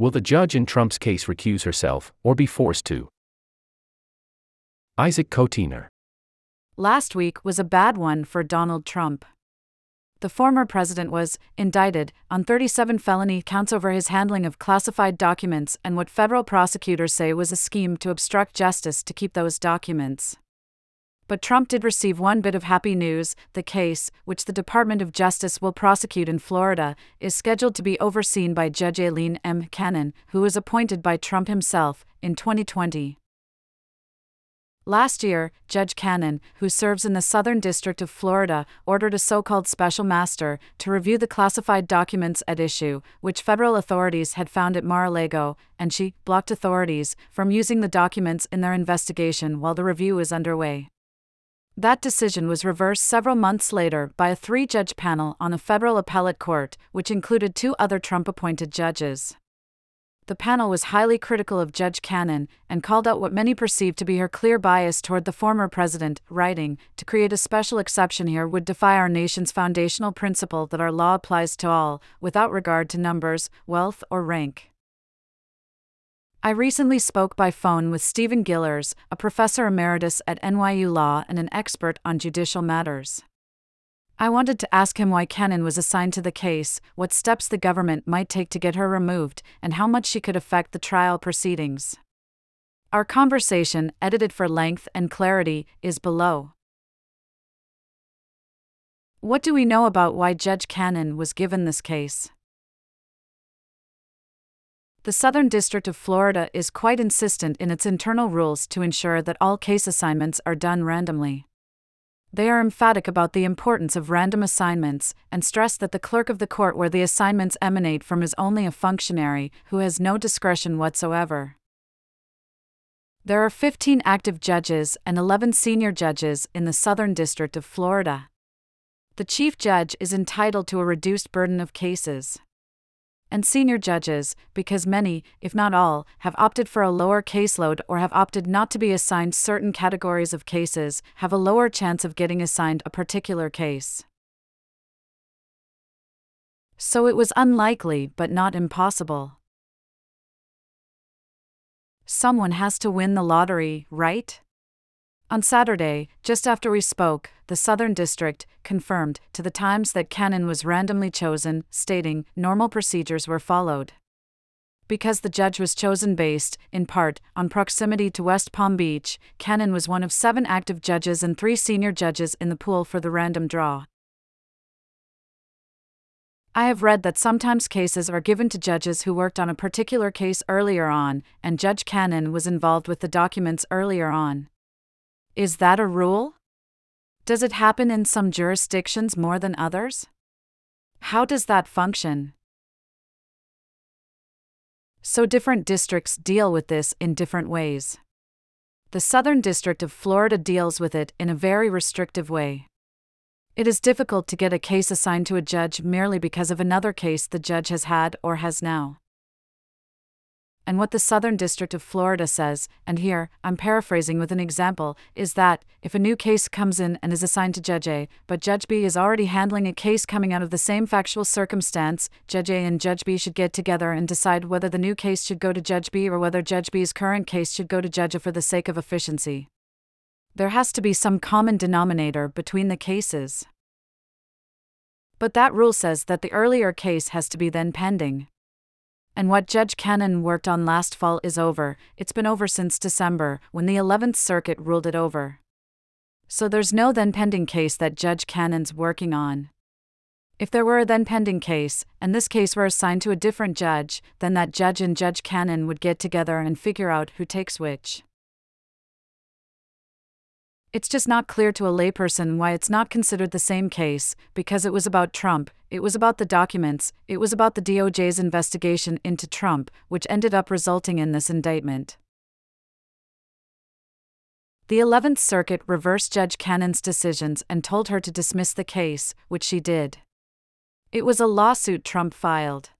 Will the judge in Trump's case recuse herself, or be forced to? Isaac Chotiner. Last week was a bad one for Donald Trump. The former president was indicted on 37 felony counts over his handling of classified documents and what federal prosecutors say was a scheme to obstruct justice to keep those documents. But Trump did receive one bit of happy news the case, which the Department of Justice will prosecute in Florida, is scheduled to be overseen by Judge Aileen M. Cannon, who was appointed by Trump himself in 2020. Last year, Judge Cannon, who serves in the Southern District of Florida, ordered a so called special master to review the classified documents at issue, which federal authorities had found at Mar a Lago, and she blocked authorities from using the documents in their investigation while the review is underway. That decision was reversed several months later by a three judge panel on a federal appellate court, which included two other Trump appointed judges the panel was highly critical of Judge Cannon and called out what many perceived to be her clear bias toward the former president, writing, To create a special exception here would defy our nation's foundational principle that our law applies to all, without regard to numbers, wealth, or rank. I recently spoke by phone with Stephen Gillers, a professor emeritus at NYU Law and an expert on judicial matters. I wanted to ask him why Cannon was assigned to the case, what steps the government might take to get her removed, and how much she could affect the trial proceedings. Our conversation, edited for length and clarity, is below. What do we know about why Judge Cannon was given this case? The Southern District of Florida is quite insistent in its internal rules to ensure that all case assignments are done randomly. They are emphatic about the importance of random assignments and stress that the clerk of the court where the assignments emanate from is only a functionary who has no discretion whatsoever. There are 15 active judges and 11 senior judges in the Southern District of Florida. The chief judge is entitled to a reduced burden of cases and senior judges, because many, if not all, have opted for a lower caseload or have opted not to be assigned certain categories of cases, have a lower chance of getting assigned a particular case. So it was unlikely but not impossible. Someone has to win the lottery, right? On Saturday, just after we spoke, the Southern District confirmed to the Times that Cannon was randomly chosen, stating normal procedures were followed. Because the judge was chosen based, in part, on proximity to West Palm Beach, Cannon was one of seven active judges and three senior judges in the pool for the random draw. I have read that sometimes cases are given to judges who worked on a particular case earlier on, and Judge Cannon was involved with the documents earlier on. Is that a rule? Does it happen in some jurisdictions more than others? How does that function? So, different districts deal with this in different ways. The Southern District of Florida deals with it in a very restrictive way. It is difficult to get a case assigned to a judge merely because of another case the judge has had or has now and what the Southern District of Florida says, and here, I'm paraphrasing with an example, is that, if a new case comes in and is assigned to Judge A, but Judge B is already handling a case coming out of the same factual circumstance, Judge A and Judge B should get together and decide whether the new case should go to Judge B or whether Judge B's current case should go to Judge A for the sake of efficiency. There has to be some common denominator between the cases. But that rule says that the earlier case has to be then pending. And what Judge Cannon worked on last fall is over, it's been over since December, when the 11th Circuit ruled it over. So there's no then pending case that Judge Cannon's working on. If there were a then pending case, and this case were assigned to a different judge, then that judge and Judge Cannon would get together and figure out who takes which. It's just not clear to a layperson why it's not considered the same case, because it was about Trump, it was about the documents, it was about the DOJ's investigation into Trump, which ended up resulting in this indictment. The 11th Circuit reversed Judge Cannon's decisions and told her to dismiss the case, which she did. It was a lawsuit Trump filed.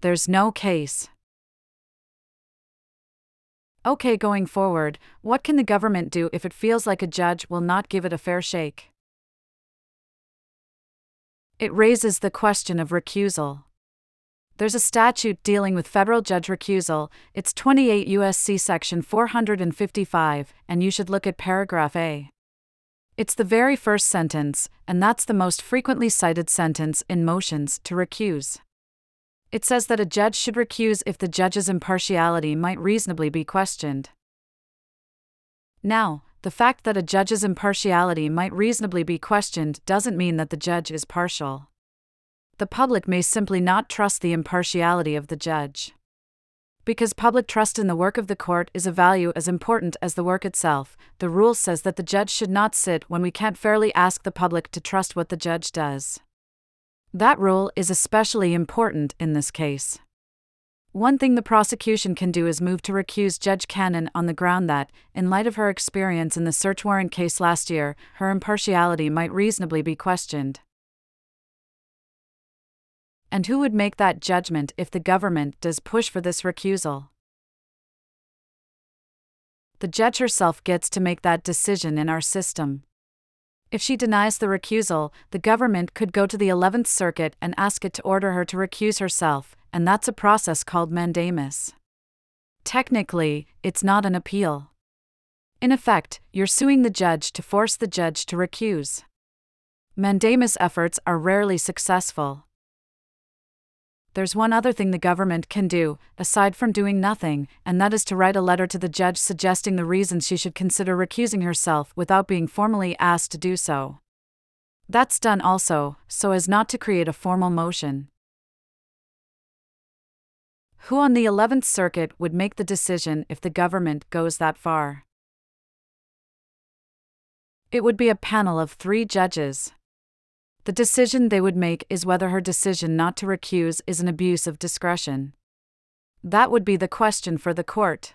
There's no case. Okay, going forward, what can the government do if it feels like a judge will not give it a fair shake? It raises the question of recusal. There's a statute dealing with federal judge recusal, it's 28 U.S.C. section 455, and you should look at paragraph A. It's the very first sentence, and that's the most frequently cited sentence in motions to recuse. It says that a judge should recuse if the judge's impartiality might reasonably be questioned. Now, the fact that a judge's impartiality might reasonably be questioned doesn't mean that the judge is partial the public may simply not trust the impartiality of the judge. Because public trust in the work of the court is a value as important as the work itself, the rule says that the judge should not sit when we can't fairly ask the public to trust what the judge does. That rule is especially important in this case. One thing the prosecution can do is move to recuse Judge Cannon on the ground that, in light of her experience in the search warrant case last year, her impartiality might reasonably be questioned. And who would make that judgment if the government does push for this recusal? The judge herself gets to make that decision in our system. If she denies the recusal, the government could go to the 11th Circuit and ask it to order her to recuse herself, and that's a process called mandamus. Technically, it's not an appeal. In effect, you're suing the judge to force the judge to recuse. Mandamus efforts are rarely successful there's one other thing the government can do, aside from doing nothing, and that is to write a letter to the judge suggesting the reasons she should consider recusing herself without being formally asked to do so. That's done also, so as not to create a formal motion. Who on the 11th Circuit would make the decision if the government goes that far? It would be a panel of three judges. The decision they would make is whether her decision not to recuse is an abuse of discretion. That would be the question for the court.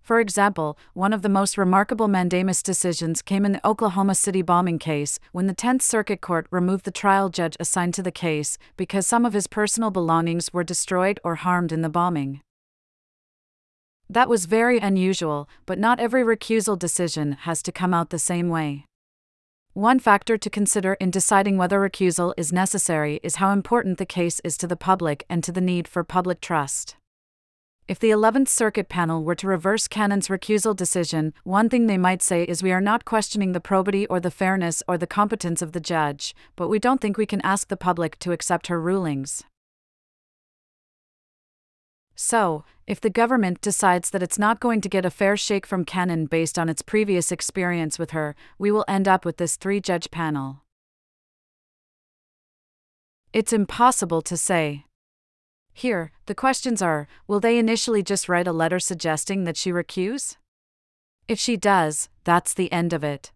For example, one of the most remarkable mandamus decisions came in the Oklahoma City bombing case when the 10th Circuit Court removed the trial judge assigned to the case because some of his personal belongings were destroyed or harmed in the bombing. That was very unusual, but not every recusal decision has to come out the same way. One factor to consider in deciding whether recusal is necessary is how important the case is to the public and to the need for public trust. If the 11th Circuit panel were to reverse Cannon's recusal decision, one thing they might say is we are not questioning the probity or the fairness or the competence of the judge, but we don't think we can ask the public to accept her rulings. So, if the government decides that it's not going to get a fair shake from Cannon based on its previous experience with her, we will end up with this three judge panel. It's impossible to say. Here, the questions are will they initially just write a letter suggesting that she recuse? If she does, that's the end of it.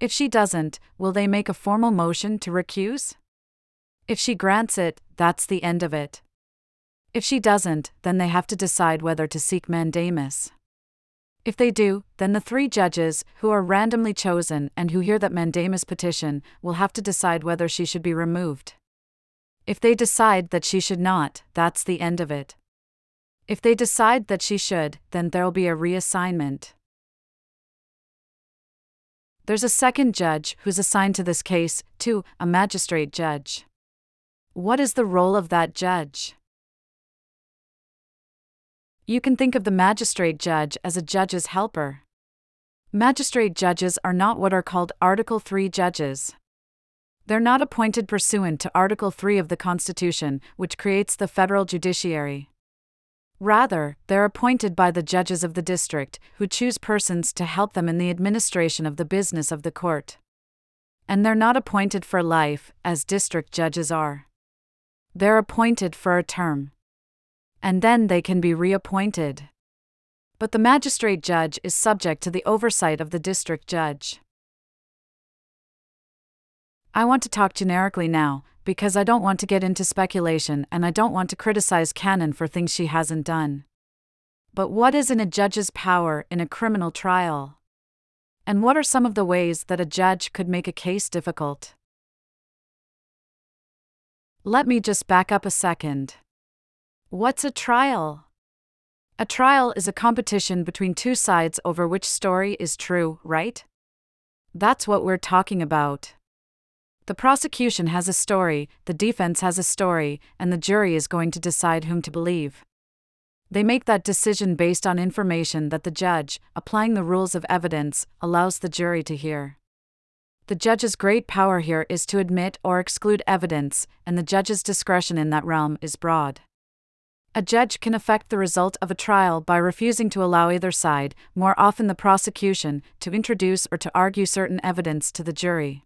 If she doesn't, will they make a formal motion to recuse? If she grants it, that's the end of it. If she doesn't, then they have to decide whether to seek mandamus. If they do, then the three judges, who are randomly chosen and who hear that mandamus petition, will have to decide whether she should be removed. If they decide that she should not, that's the end of it. If they decide that she should, then there'll be a reassignment. There's a second judge who's assigned to this case, too, a magistrate judge. What is the role of that judge? You can think of the magistrate judge as a judge's helper. Magistrate judges are not what are called Article 3 judges. They're not appointed pursuant to Article 3 of the Constitution, which creates the federal judiciary. Rather, they're appointed by the judges of the district, who choose persons to help them in the administration of the business of the court. And they're not appointed for life, as district judges are. They're appointed for a term and then they can be reappointed. But the magistrate judge is subject to the oversight of the district judge. I want to talk generically now, because I don't want to get into speculation and I don't want to criticize Cannon for things she hasn't done. But what is in a judge's power in a criminal trial? And what are some of the ways that a judge could make a case difficult? Let me just back up a second. What's a trial? A trial is a competition between two sides over which story is true, right? That's what we're talking about. The prosecution has a story, the defense has a story, and the jury is going to decide whom to believe. They make that decision based on information that the judge, applying the rules of evidence, allows the jury to hear. The judge's great power here is to admit or exclude evidence, and the judge's discretion in that realm is broad. A judge can affect the result of a trial by refusing to allow either side, more often the prosecution, to introduce or to argue certain evidence to the jury.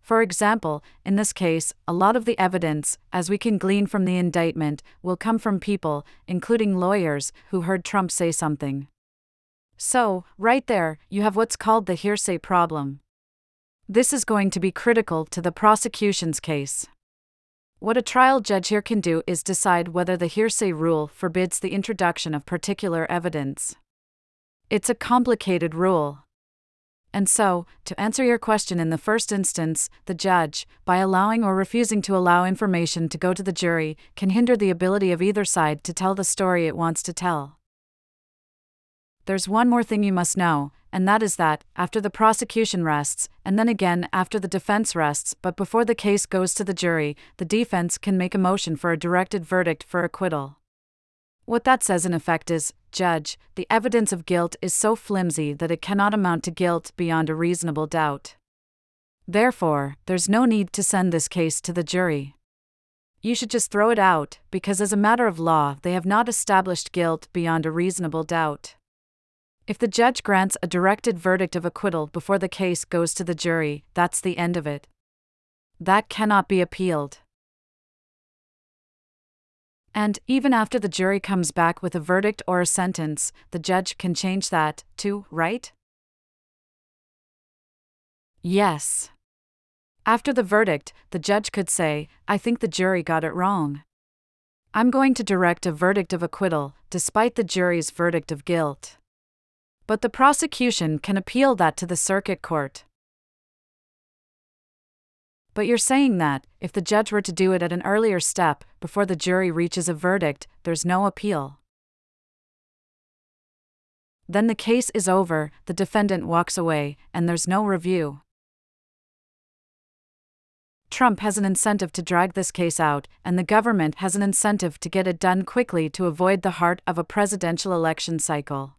For example, in this case, a lot of the evidence, as we can glean from the indictment, will come from people, including lawyers, who heard Trump say something. So, right there, you have what's called the hearsay problem. This is going to be critical to the prosecution's case. What a trial judge here can do is decide whether the hearsay rule forbids the introduction of particular evidence. It's a complicated rule. And so, to answer your question in the first instance, the judge, by allowing or refusing to allow information to go to the jury, can hinder the ability of either side to tell the story it wants to tell. There's one more thing you must know, and that is that, after the prosecution rests, and then again after the defense rests, but before the case goes to the jury, the defense can make a motion for a directed verdict for acquittal. What that says in effect is Judge, the evidence of guilt is so flimsy that it cannot amount to guilt beyond a reasonable doubt. Therefore, there's no need to send this case to the jury. You should just throw it out, because as a matter of law, they have not established guilt beyond a reasonable doubt. If the judge grants a directed verdict of acquittal before the case goes to the jury, that's the end of it. That cannot be appealed. And, even after the jury comes back with a verdict or a sentence, the judge can change that, too, right? Yes. After the verdict, the judge could say, I think the jury got it wrong. I'm going to direct a verdict of acquittal, despite the jury's verdict of guilt. But the prosecution can appeal that to the circuit court. But you're saying that, if the judge were to do it at an earlier step, before the jury reaches a verdict, there's no appeal. Then the case is over, the defendant walks away, and there's no review. Trump has an incentive to drag this case out, and the government has an incentive to get it done quickly to avoid the heart of a presidential election cycle.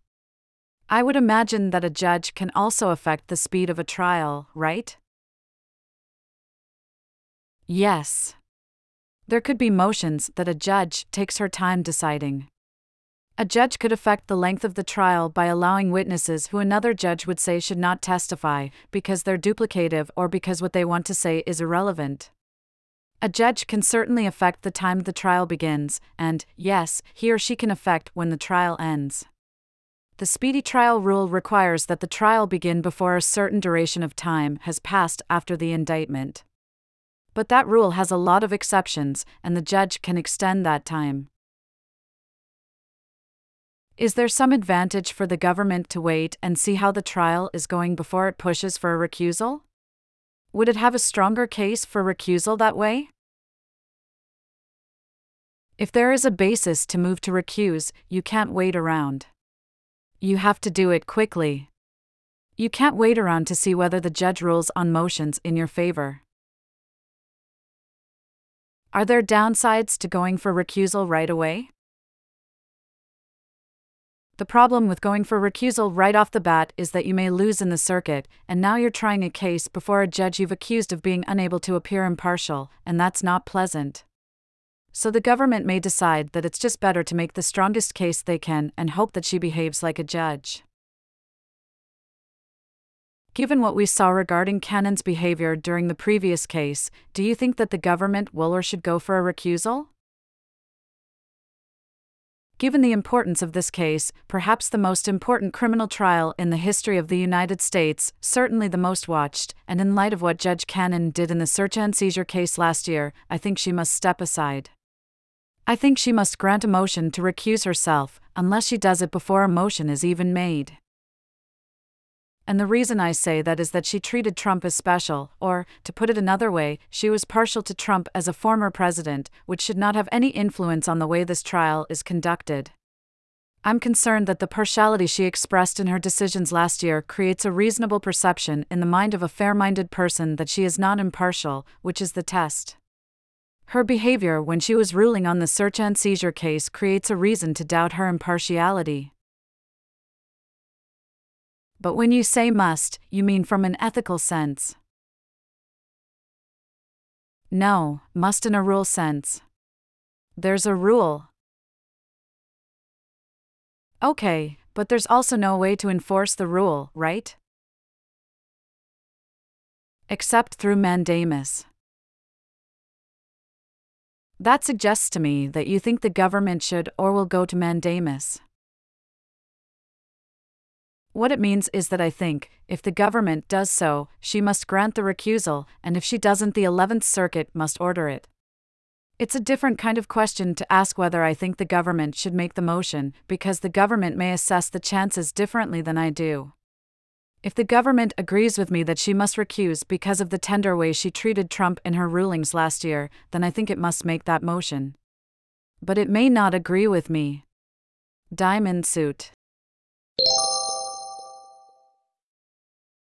I would imagine that a judge can also affect the speed of a trial, right? Yes. There could be motions that a judge takes her time deciding. A judge could affect the length of the trial by allowing witnesses who another judge would say should not testify because they're duplicative or because what they want to say is irrelevant. A judge can certainly affect the time the trial begins, and, yes, he or she can affect when the trial ends. The speedy trial rule requires that the trial begin before a certain duration of time has passed after the indictment. But that rule has a lot of exceptions, and the judge can extend that time. Is there some advantage for the government to wait and see how the trial is going before it pushes for a recusal? Would it have a stronger case for recusal that way? If there is a basis to move to recuse, you can't wait around. You have to do it quickly. You can't wait around to see whether the judge rules on motions in your favor. Are there downsides to going for recusal right away? The problem with going for recusal right off the bat is that you may lose in the circuit, and now you're trying a case before a judge you've accused of being unable to appear impartial, and that's not pleasant. So the government may decide that it's just better to make the strongest case they can and hope that she behaves like a judge. Given what we saw regarding Cannon's behavior during the previous case, do you think that the government will or should go for a recusal? Given the importance of this case, perhaps the most important criminal trial in the history of the United States, certainly the most watched, and in light of what Judge Cannon did in the search and seizure case last year, I think she must step aside. I think she must grant a motion to recuse herself, unless she does it before a motion is even made. And the reason I say that is that she treated Trump as special, or, to put it another way, she was partial to Trump as a former president, which should not have any influence on the way this trial is conducted. I'm concerned that the partiality she expressed in her decisions last year creates a reasonable perception in the mind of a fair minded person that she is not impartial, which is the test. Her behavior when she was ruling on the search and seizure case creates a reason to doubt her impartiality. But when you say must, you mean from an ethical sense. No, must in a rule sense. There's a rule. Okay, but there's also no way to enforce the rule, right? Except through mandamus. That suggests to me that you think the government should or will go to mandamus. What it means is that I think, if the government does so, she must grant the recusal, and if she doesn't, the 11th Circuit must order it. It's a different kind of question to ask whether I think the government should make the motion, because the government may assess the chances differently than I do. If the government agrees with me that she must recuse because of the tender way she treated Trump in her rulings last year, then I think it must make that motion. But it may not agree with me. Diamond suit.